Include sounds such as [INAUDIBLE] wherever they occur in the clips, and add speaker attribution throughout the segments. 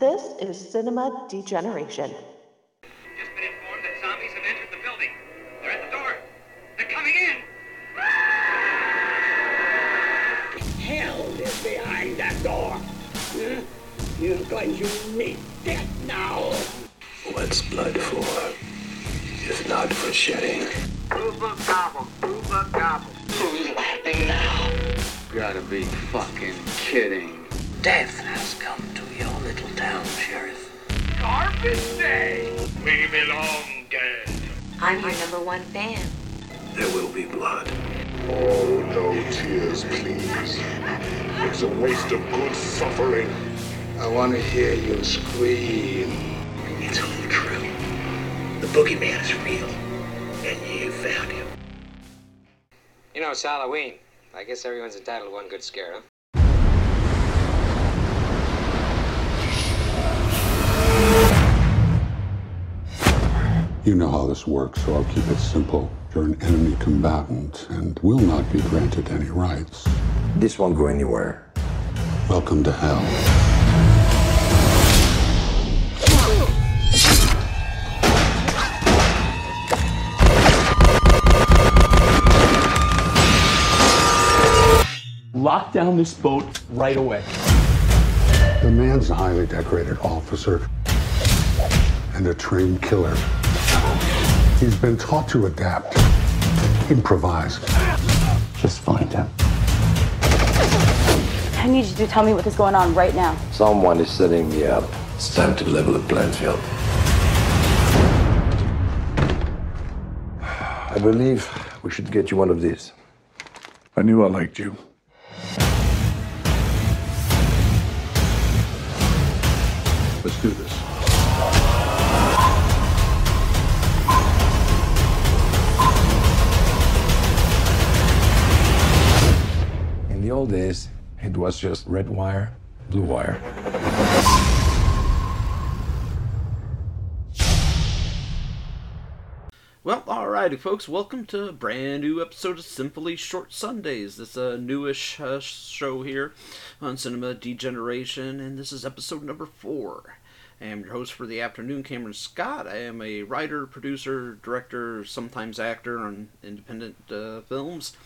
Speaker 1: This is Cinema Degeneration.
Speaker 2: Just been informed that zombies have entered the building. They're at the door. They're coming in.
Speaker 3: hell is behind that door? Hmm? Huh? You're going to meet death now.
Speaker 4: What's blood for? If not for shedding.
Speaker 2: Booba gobble. Booba gobble.
Speaker 3: Who's laughing now?
Speaker 5: Gotta be fucking kidding.
Speaker 4: Death has come to your little town, Sheriff.
Speaker 2: Garbage day. We belong dead.
Speaker 6: I'm your number one fan.
Speaker 4: There will be blood.
Speaker 7: Oh, no tears, please. It's a waste of good suffering.
Speaker 4: I want to hear you scream. It's all true. The boogeyman is real, and you found him.
Speaker 8: You know, it's Halloween. I guess everyone's entitled to one good scare, huh?
Speaker 9: You know how this works, so I'll keep it simple. You're an enemy combatant and will not be granted any rights.
Speaker 4: This won't go anywhere.
Speaker 9: Welcome to hell.
Speaker 10: Lock down this boat right away.
Speaker 9: The man's a highly decorated officer and a trained killer. He's been taught to adapt, improvise.
Speaker 10: Just find him.
Speaker 6: I need you to tell me what is going on right now.
Speaker 4: Someone is setting me up. It's time to level the playing field. I believe we should get you one of these.
Speaker 7: I knew I liked you. Let's do this.
Speaker 4: The old days, it was just red wire, blue wire.
Speaker 11: Well, alrighty, folks. Welcome to a brand new episode of Simply Short Sundays. This uh, newish uh, show here on Cinema Degeneration, and this is episode number four. I am your host for the afternoon, Cameron Scott. I am a writer, producer, director, sometimes actor on independent uh, films.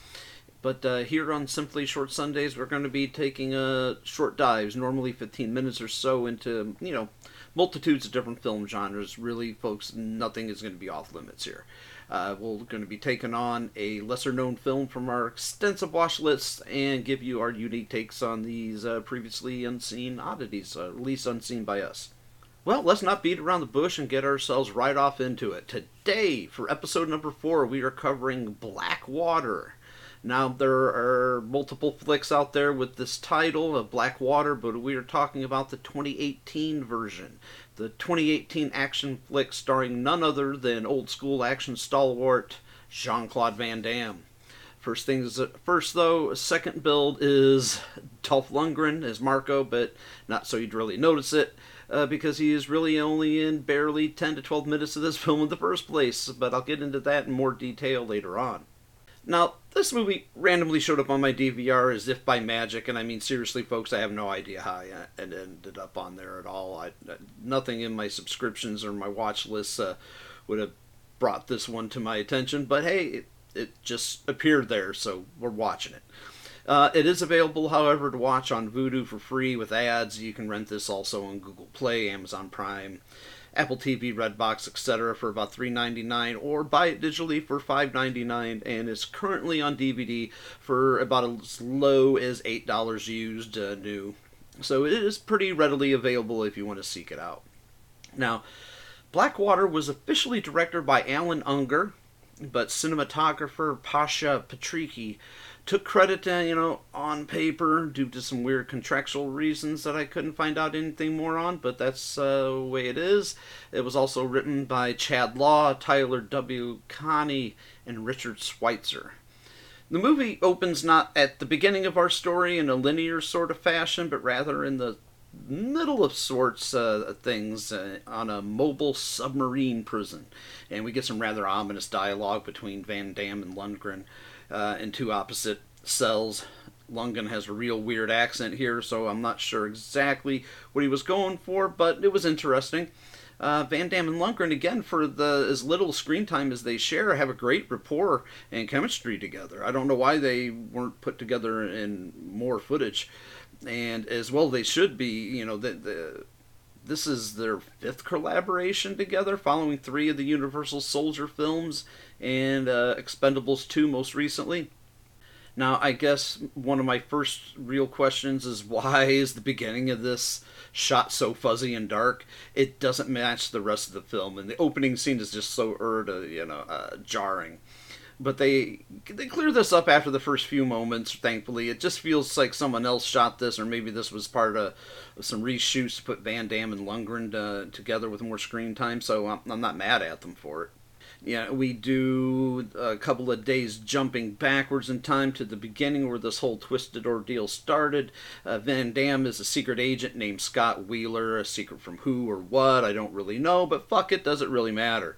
Speaker 11: But uh, here on Simply Short Sundays, we're going to be taking uh, short dives, normally 15 minutes or so, into, you know, multitudes of different film genres. Really, folks, nothing is going to be off limits here. Uh, we're going to be taking on a lesser known film from our extensive watch list and give you our unique takes on these uh, previously unseen oddities, uh, at least unseen by us. Well, let's not beat around the bush and get ourselves right off into it. Today, for episode number four, we are covering Black Water. Now, there are multiple flicks out there with this title of Black Water, but we are talking about the 2018 version. The 2018 action flick starring none other than old school action stalwart Jean Claude Van Damme. First things first, though, second build is Dolph Lundgren as Marco, but not so you'd really notice it. Uh, because he is really only in barely 10 to 12 minutes of this [LAUGHS] film in the first place, but I'll get into that in more detail later on. Now, this movie randomly showed up on my DVR as if by magic, and I mean, seriously, folks, I have no idea how I it ended up on there at all. I, nothing in my subscriptions or my watch lists uh, would have brought this one to my attention, but hey, it, it just appeared there, so we're watching it. Uh, it is available, however, to watch on Vudu for free with ads. You can rent this also on Google Play, Amazon Prime, Apple TV, Redbox, etc. for about $3.99 or buy it digitally for $5.99 and is currently on DVD for about as low as $8 used uh, new. So it is pretty readily available if you want to seek it out. Now, Blackwater was officially directed by Alan Unger, but cinematographer Pasha Patriki took credit, uh, you know, on paper due to some weird contractual reasons that I couldn't find out anything more on, but that's uh, the way it is. It was also written by Chad Law, Tyler W. Konney, and Richard Schweitzer. The movie opens not at the beginning of our story in a linear sort of fashion, but rather in the middle of sorts uh, things uh, on a mobile submarine prison. And we get some rather ominous dialogue between Van Damme and Lundgren uh, in two opposite cells Lundgren has a real weird accent here, so I'm not sure exactly what he was going for, but it was interesting. Uh, Van Damme and Lundgren, again, for the as little screen time as they share, have a great rapport and chemistry together. I don't know why they weren't put together in more footage, and as well they should be. You know, the, the this is their fifth collaboration together, following three of the Universal Soldier films and uh, Expendables 2 most recently. Now, I guess one of my first real questions is why [LAUGHS] is the beginning of this shot so fuzzy and dark? It doesn't match the rest of the film, and the opening scene is just so er, you know, uh, jarring. But they they clear this up after the first few moments. Thankfully, it just feels like someone else shot this, or maybe this was part of some reshoots to put Van Damme and Lundgren uh, together with more screen time. So I'm, I'm not mad at them for it yeah, we do a couple of days jumping backwards in time to the beginning where this whole twisted ordeal started. Uh, Van Damme is a secret agent named Scott Wheeler, a secret from who or what, I don't really know, but fuck it, doesn't really matter.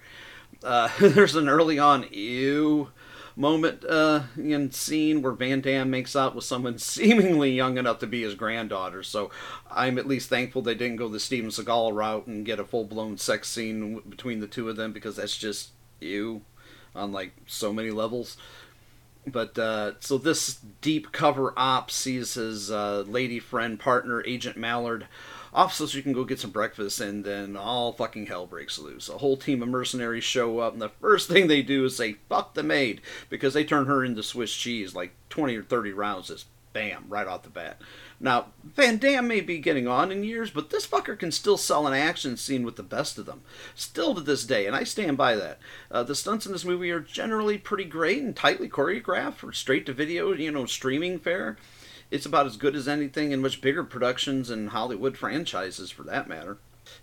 Speaker 11: Uh, [LAUGHS] there's an early on ew moment uh, in scene where Van Damme makes out with someone [LAUGHS] seemingly young enough to be his granddaughter. So I'm at least thankful they didn't go the Steven Seagal route and get a full blown sex scene between the two of them because that's just ew on like so many levels. But uh, so this deep cover op sees his uh, lady friend partner Agent Mallard off so she can go get some breakfast, and then all fucking hell breaks loose. A whole team of mercenaries show up, and the first thing they do is say "fuck the maid" because they turn her into Swiss cheese like twenty or thirty rounds, just bam right off the bat. Now, Van Damme may be getting on in years, but this fucker can still sell an action scene with the best of them. Still to this day, and I stand by that. Uh, the stunts in this movie are generally pretty great and tightly choreographed for straight to video, you know, streaming fare. It's about as good as anything in much bigger productions and Hollywood franchises, for that matter.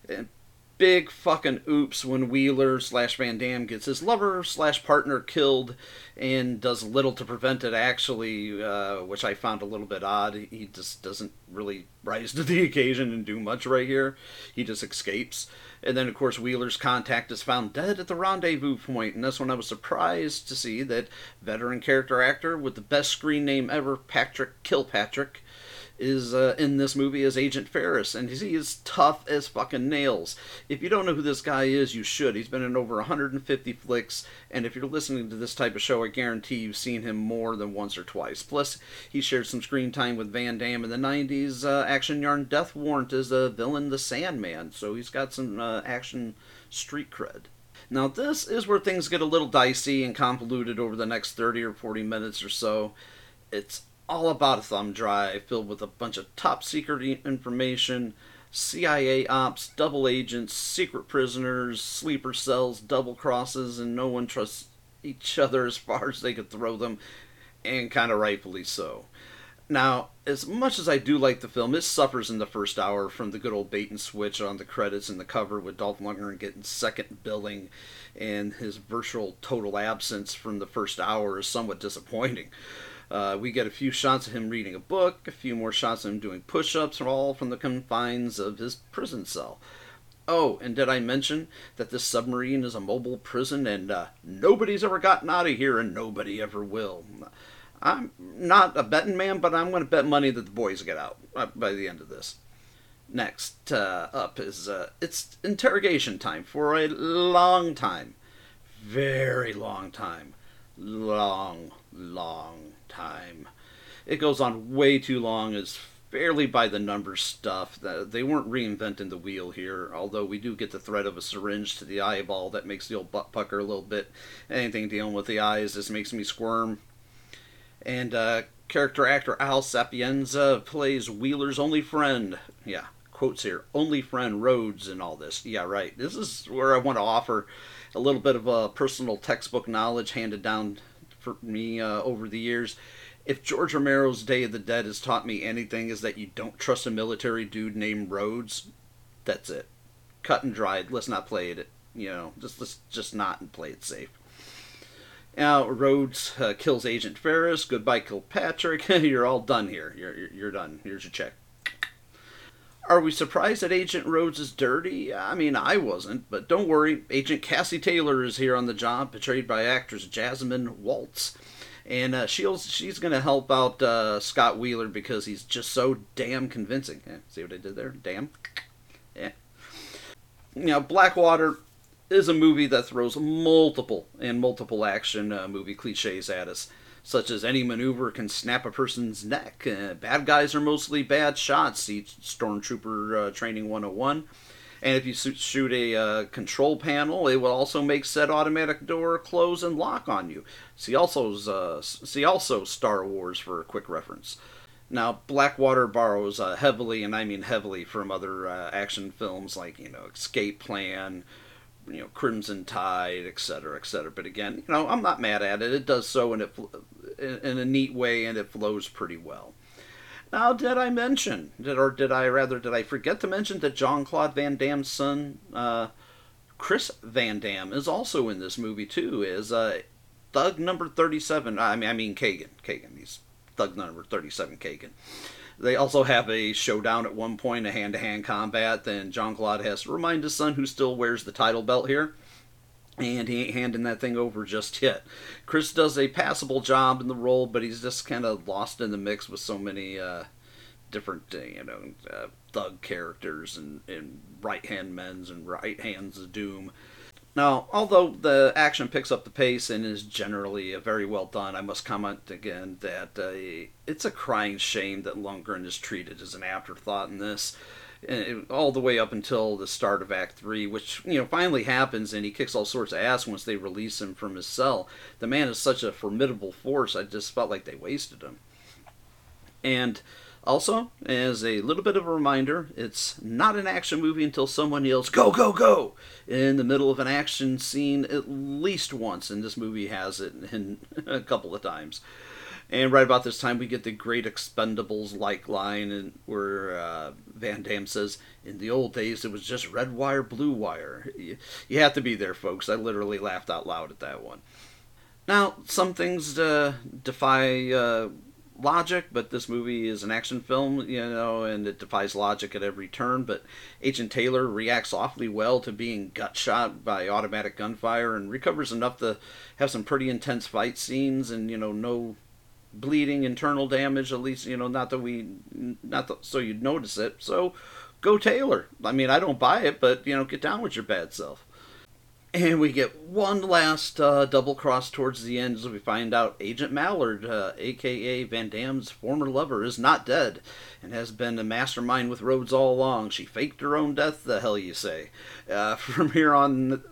Speaker 11: And big fucking oops when Wheeler slash Van Damme gets his lover slash partner killed and does little to prevent it, actually, uh, which I found a little bit odd. He just doesn't really rise to the [LAUGHS] occasion and do much right here. He just escapes. And then, of course, Wheeler's contact is found dead at the rendezvous point, and that's when I was surprised to see that veteran character actor with the best screen name ever, Patrick Kilpatrick, is uh, in this movie as Agent Ferris, and he is tough as fucking nails. If you don't know who this guy is, you should. He's been in over 150 flicks, and if you're listening to this type of show, I guarantee you've seen him more than once or twice. Plus, he shared some screen time with Van Damme in the 90s uh, action yarn Death Warrant as a villain, the Sandman, so he's got some uh, action street cred. Now, this is where things get a little dicey and convoluted over the next 30 or 40 minutes or so. It's all about a thumb drive filled with a bunch of top secret information, CIA ops, double agents, secret prisoners, sleeper cells, double crosses, and no one trusts each other as far as they could throw them, and kind of rightfully so. Now, as much as I do like the film, it suffers in the first hour from the good old bait and switch on the credits and the cover with Dolph Lundgren getting second billing, and his virtual total absence from the first hour is somewhat disappointing. Uh, we get a few shots of him reading a book, a few more shots of him doing push ups, all from the confines of his prison cell. Oh, and did I mention that this submarine is a mobile prison and uh, nobody's ever gotten out of here and nobody ever will? I'm not a betting man, but I'm going to bet money that the boys get out uh, by the end of this. Next uh, up is uh, it's interrogation time for a long time. Very long time. Long, long time. It goes on way too long. It's fairly by the numbers stuff. They weren't reinventing the wheel here, although we do get the threat of a syringe to the eyeball that makes the old butt pucker a little bit. Anything dealing with the eyes just makes me squirm. And uh, character actor Al Sapienza plays Wheeler's only friend. Yeah, quotes here. Only friend Rhodes and all this. Yeah, right. This is where I want to offer a little bit of a personal textbook knowledge handed down for me uh, over the years. If George Romero's Day of the Dead has taught me anything, is that you don't trust a military dude named Rhodes. That's it. Cut and dried. Let's not play it. You know, just let's just not and play it safe. Now Rhodes uh, kills Agent Ferris. Goodbye, Kilpatrick. [LAUGHS] you're all done here. You're, you're you're done. Here's your check. Are we surprised that Agent Rhodes is dirty? I mean, I wasn't, but don't worry. Agent Cassie Taylor is here on the job, portrayed by actress Jasmine Waltz. and uh, she's she's gonna help out uh, Scott Wheeler because he's just so damn convincing. Yeah, see what I did there? Damn. Yeah. Now, Blackwater is a movie that throws multiple and multiple action uh, movie cliches at us, such as any maneuver can snap a person's neck. Uh, bad guys are mostly bad shots. See Stormtrooper uh, Training 101. And if you shoot a uh, control panel, it will also make said automatic door close and lock on you. See also uh, see also Star Wars for a quick reference. Now, Blackwater borrows uh, heavily, and I mean heavily, from other uh, action films like you know Escape Plan, you know Crimson Tide, etc., etc. But again, you know I'm not mad at it. It does so in it in a neat way, and it flows pretty well. Now, did I mention, did or did I rather did I forget to mention that Jean Claude Van Damme's son, uh, Chris Van Damme, is also in this movie too? Is uh, Thug number thirty-seven? I mean, I mean Kagan. Kagan. He's Thug number thirty-seven. Kagan. They also have a showdown at one point, a hand-to-hand combat. Then Jean Claude has to remind his son, who still wears the title belt here, and he ain't handing that thing over just yet. Chris does a passable job in the role, but he's just kind of lost in the mix with so many uh, different, uh, you know, uh, thug characters and, and right hand men's and right hands of doom. Now, although the action picks up the pace and is generally very well done, I must comment again that uh, it's a crying shame that Lundgren is treated as an afterthought in this all the way up until the start of Act Three, which you know finally happens, and he kicks all sorts of ass once they release him from his cell. The man is such a formidable force. I just felt like they wasted him. And also, as a little bit of a reminder, it's not an action movie until someone yells "Go, go, go!" in the middle of an action scene at least once, and this movie has it [LAUGHS] in a couple of times. And right about this time, we get the Great Expendables like line, and where uh, Van Damme says, "In the old days, it was just red wire, blue wire." You, you have to be there, folks. I literally laughed out loud at that one. Now, some things uh, defy uh, logic, but this movie is an action film, you know, and it defies logic at every turn. But Agent Taylor reacts awfully well to being gut shot by automatic gunfire and recovers enough to have some pretty intense fight scenes and, you know, no bleeding, internal damage. At least you know, not that we, not that, so you'd notice it. So go Taylor. I mean, I don't buy it, but you know, get down with your bad self. And we get one last uh, double cross towards the end as we find out Agent Mallard, uh, aka Van Damme's former lover, is not dead and has been a mastermind with Rhodes all along. She faked her own death, the hell you say. Uh, [LAUGHS] from here on,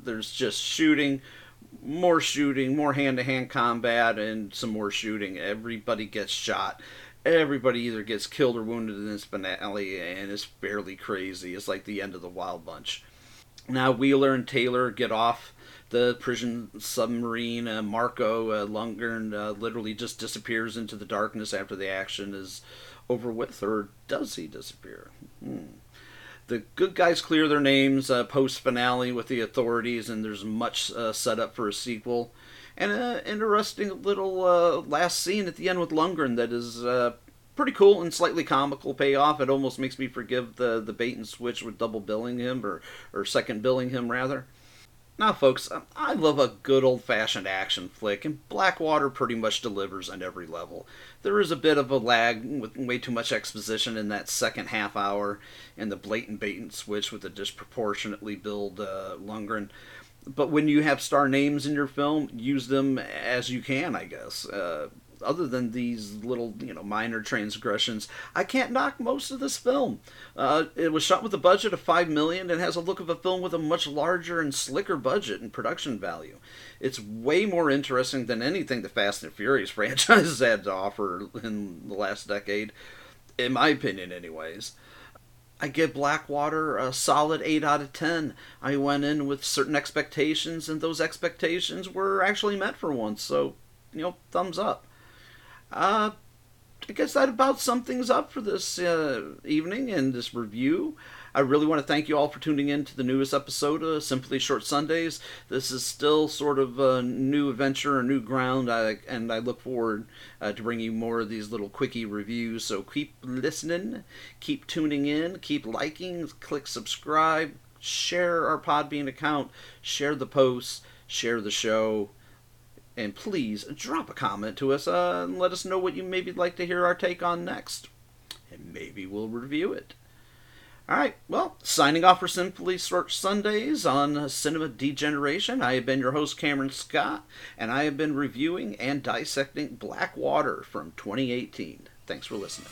Speaker 11: there's just shooting, more shooting, more hand to hand combat, and some more shooting. Everybody gets shot. Everybody either gets killed or wounded in this finale, and it's fairly crazy. It's like the end of the Wild Bunch. Now, Wheeler and Taylor get off the prison submarine. Uh, Marco uh, Lundgren uh, literally just disappears into the darkness after the action is over with, or does he disappear? Hmm the good guys clear their names uh, post finale with the authorities, and there's much uh, set up for a sequel. And an interesting little uh, last scene at the end with Lundgren that is uh, pretty cool and slightly comical payoff. It almost makes me forgive the, the bait and switch with double billing him, or, or second billing him, rather. Now, folks, I love a good old fashioned action flick, and Blackwater pretty much delivers on every level. There is a bit of a lag with way too much exposition in that second half hour, and the blatant bait and switch with the disproportionately billed uh, Lundgren. But when you have star names in your film, use them as you can, I guess. Uh, other than these little, you know, minor transgressions, I can't knock most of this film. Uh, it was shot with a budget of five million and has a look of a film with a much larger and slicker budget and production value. It's way more interesting than anything the Fast and Furious [LAUGHS] franchise had to offer in the last decade, in my opinion, anyways. I give Blackwater a solid 8 out of 10. I went in with certain expectations, and those expectations were actually met for once, so, you know, thumbs up. Uh, I guess that about sums things up for this uh, evening and this review. I really want to thank you all for tuning in to the newest episode of Simply Short Sundays. This is still sort of a new adventure, a new ground, I, and I look forward uh, to bringing you more of these little quickie reviews. So keep listening, keep tuning in, keep liking, click subscribe, share our Podbean account, share the posts, share the show And please drop a comment to us uh, and let us know what you maybe like to hear our take on next. And maybe we'll review it. All right, well, signing off for Simply Short Sundays on Cinema Degeneration. I have been your host, Cameron Scott, and I have been reviewing and dissecting Black Water from 2018. Thanks for listening.